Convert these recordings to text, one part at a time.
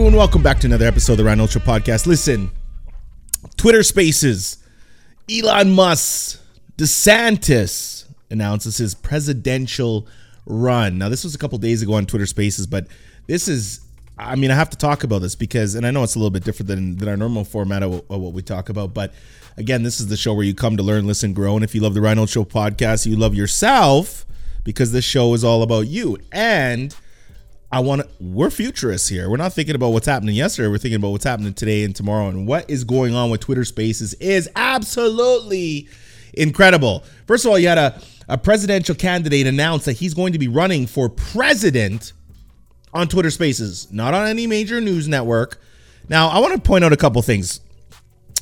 everyone, welcome back to another episode of the Ryan Holtz Show Podcast. Listen, Twitter Spaces, Elon Musk, DeSantis announces his presidential run. Now, this was a couple days ago on Twitter Spaces, but this is, I mean, I have to talk about this because, and I know it's a little bit different than, than our normal format of, of what we talk about, but again, this is the show where you come to learn, listen, grow. And if you love the Ryan Holtz Show Podcast, you love yourself because this show is all about you. And I want to, we're futurists here. We're not thinking about what's happening yesterday. We're thinking about what's happening today and tomorrow. And what is going on with Twitter Spaces is absolutely incredible. First of all, you had a, a presidential candidate announce that he's going to be running for president on Twitter Spaces, not on any major news network. Now, I want to point out a couple things.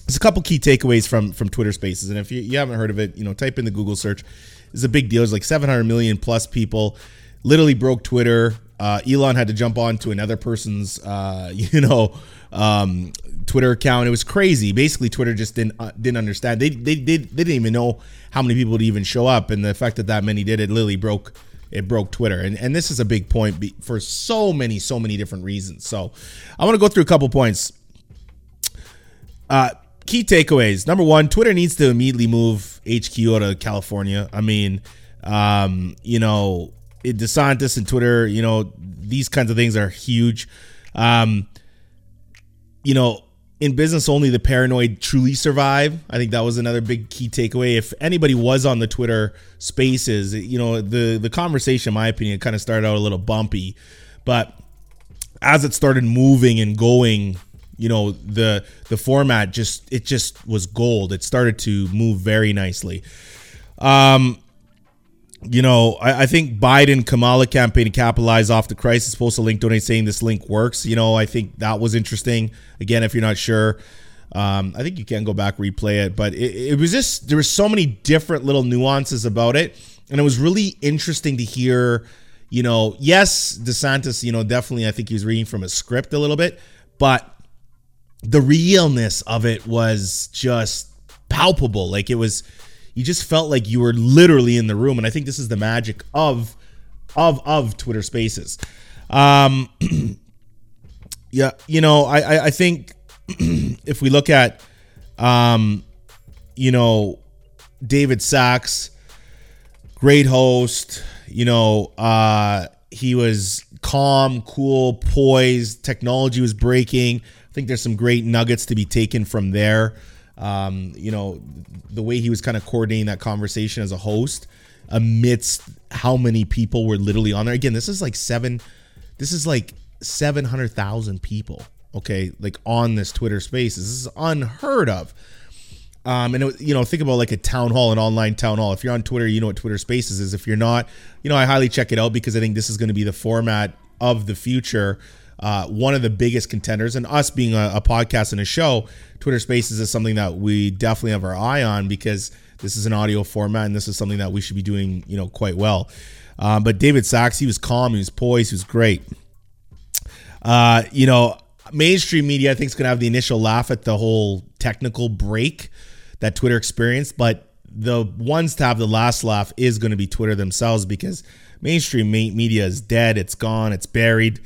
There's a couple key takeaways from from Twitter Spaces, and if you, you haven't heard of it, you know, type in the Google search. It's a big deal. There's like 700 million plus people. Literally broke Twitter. Uh, Elon had to jump on to another person's, uh, you know, um, Twitter account. It was crazy. Basically, Twitter just didn't uh, didn't understand. They, they they they didn't even know how many people would even show up, and the fact that that many did it literally broke it broke Twitter. And and this is a big point for so many so many different reasons. So I want to go through a couple points. Uh, key takeaways. Number one, Twitter needs to immediately move HQ out of California. I mean, um, you know, it, and Twitter, you know, these kinds of things are huge. Um, you know, in business, only the paranoid truly survive. I think that was another big key takeaway. If anybody was on the Twitter spaces, you know, the the conversation, in my opinion, kind of started out a little bumpy, but as it started moving and going, you know, the the format just it just was gold. It started to move very nicely. Um, you know, I, I, think Biden Kamala campaign to capitalize off the crisis post a link donate saying this link works. You know, I think that was interesting. Again, if you're not sure, um, I think you can go back replay it, but it, it was just there were so many different little nuances about it, and it was really interesting to hear. You know, yes, DeSantis, you know, definitely, I think he was reading from a script a little bit, but the realness of it was just palpable. Like it was you just felt like you were literally in the room and i think this is the magic of of of twitter spaces. Um yeah you know i i, I think if we look at um you know david sacks great host you know uh he was calm cool poised technology was breaking. I think there's some great nuggets to be taken from there um, you know, the way he was kind of coordinating that conversation as a host amidst how many people were literally on there. Again, this is like seven, this is like 700,000 people, okay, like on this Twitter space. This is unheard of. Um, and it, you know, think about like a town hall, an online town hall. If you're on Twitter, you know what Twitter Spaces is. If you're not, you know, I highly check it out because I think this is going to be the format of the future uh, one of the biggest contenders. And us being a, a, podcast and a show, Twitter Spaces is something that we definitely have our eye on because this is an audio format and this is something that we should be doing, you know, quite well. Um, but David Sacks, he was calm, he was poised, he was great. Uh, you know, mainstream media I think is going to have the initial laugh at the whole technical break that Twitter experienced, but the ones to have the last laugh is going to be Twitter themselves because mainstream media is dead, it's gone, it's buried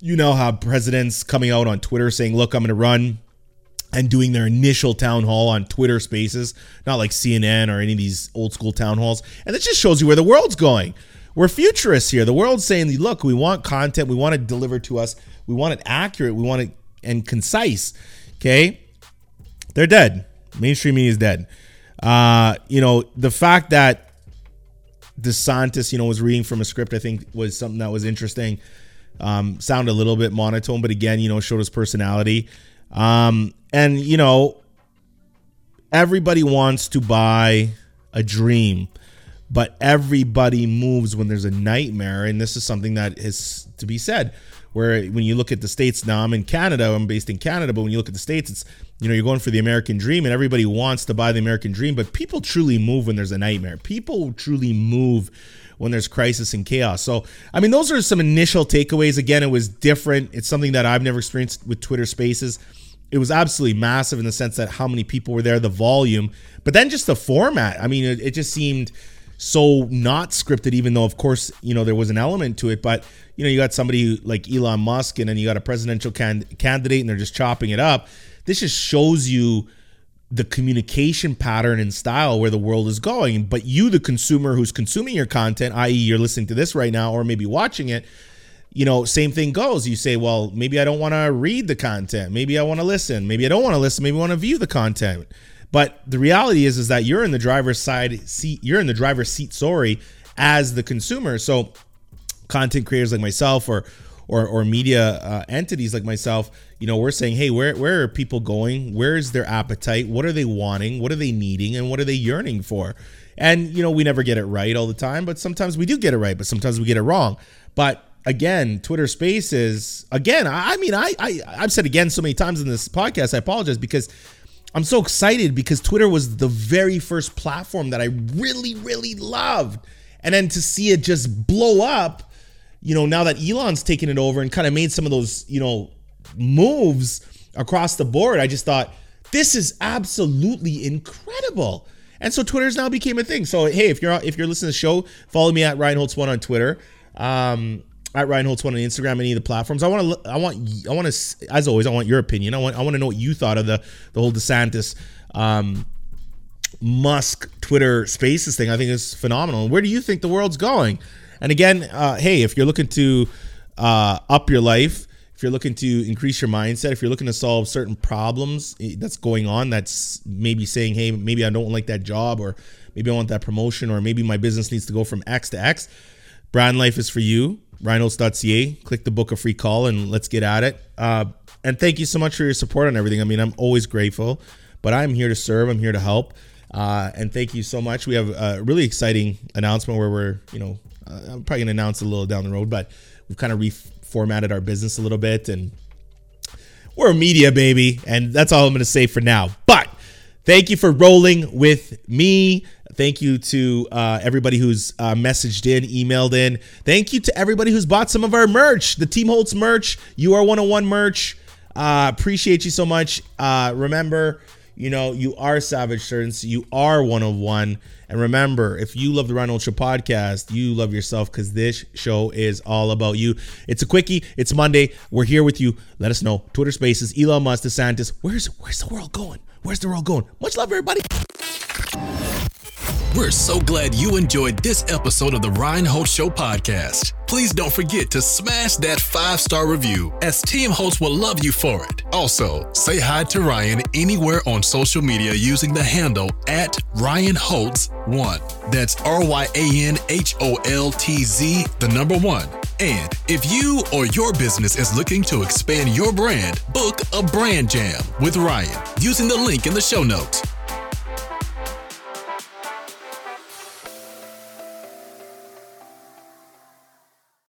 you now have presidents coming out on Twitter saying, look, I'm going to run and doing their initial town hall on Twitter spaces, not like CNN or any of these old school town halls. And it just shows you where the world's going. We're futurists here. The world's saying, look, we want content. We want it delivered to us. We want it accurate. We want it and concise. Okay. They're dead. Mainstream media is dead. Uh, you know, the fact that DeSantis, you know, was reading from a script, I think was something that was interesting. Um, sound a little bit monotone, but again, you know, showed his personality. Um, and you know, everybody wants to buy a dream, but everybody moves when there's a nightmare, and this is something that is to be said. Where when you look at the states now, I'm in Canada, I'm based in Canada, but when you look at the states, it's you know you're going for the American dream, and everybody wants to buy the American dream, but people truly move when there's a nightmare. People truly move when there's crisis and chaos. So, I mean, those are some initial takeaways. Again, it was different. It's something that I've never experienced with Twitter Spaces. It was absolutely massive in the sense that how many people were there, the volume, but then just the format. I mean, it, it just seemed so not scripted, even though of course you know there was an element to it. But you know you got somebody like Elon Musk, and then you got a presidential can- candidate, and they're just chopping it up. This just shows you the communication pattern and style where the world is going. But you, the consumer who's consuming your content, i.e., you're listening to this right now or maybe watching it, you know, same thing goes. You say, well, maybe I don't want to read the content. Maybe I want to listen. Maybe I don't want to listen. Maybe I want to view the content. But the reality is, is that you're in the driver's side seat. You're in the driver's seat. Sorry, as the consumer. So, content creators like myself, or or, or media uh, entities like myself, you know, we're saying, hey, where where are people going? Where is their appetite? What are they wanting? What are they needing? And what are they yearning for? And you know, we never get it right all the time, but sometimes we do get it right, but sometimes we get it wrong. But again, Twitter Spaces, again, I mean, I, I I've said again so many times in this podcast. I apologize because I'm so excited because Twitter was the very first platform that I really, really loved. And then to see it just blow up you know, now that Elon's taken it over and kind of made some of those, you know, moves across the board, I just thought this is absolutely incredible. And so Twitter's now became a thing. So hey, if you're if you're listening to the show, follow me at Ryan Holtz one on Twitter, um, at Ryan Holtz one on Instagram, any of the platforms. I want to I want I want to as always I want your opinion. I want I want to know what you thought of the the whole DeSantis um, Musk Twitter Spaces thing. I think is phenomenal. Where do you think the world's going? And again, uh, hey, if you're looking to uh, up your life, if you're looking to increase your mindset, if you're looking to solve certain problems eh, that's going on, that's maybe saying, hey, maybe I don't like that job, or maybe I want that promotion, or maybe my business needs to go from X to X. Brand Life is for you. Rhinos.ca. Click the book a free call and let's get at it. Uh, and thank you so much for your support on everything. I mean, I'm always grateful, but I'm here to serve. I'm here to help. Uh, and thank you so much. We have a really exciting announcement where we're, you know, uh, I'm probably gonna announce a little down the road, but we've kind of reformatted our business a little bit, and we're a media baby, and that's all I'm gonna say for now. But thank you for rolling with me. Thank you to uh, everybody who's uh, messaged in, emailed in. Thank you to everybody who's bought some of our merch, the Team Holtz merch, You Are 101 merch. Uh, appreciate you so much. Uh, remember, you know, you are Savage Servants. You are one of one. And remember, if you love the Ryan Show podcast, you love yourself because this show is all about you. It's a quickie. It's Monday. We're here with you. Let us know. Twitter Spaces, Elon Musk, DeSantis. Where's where's the world going? Where's the world going? Much love, everybody. We're so glad you enjoyed this episode of the Ryan Holtz Show podcast. Please don't forget to smash that five star review, as Team Holtz will love you for it. Also, say hi to Ryan anywhere on social media using the handle at Ryan Holtz1. That's R Y A N H O L T Z, the number one. And if you or your business is looking to expand your brand, book a brand jam with Ryan using the link in the show notes.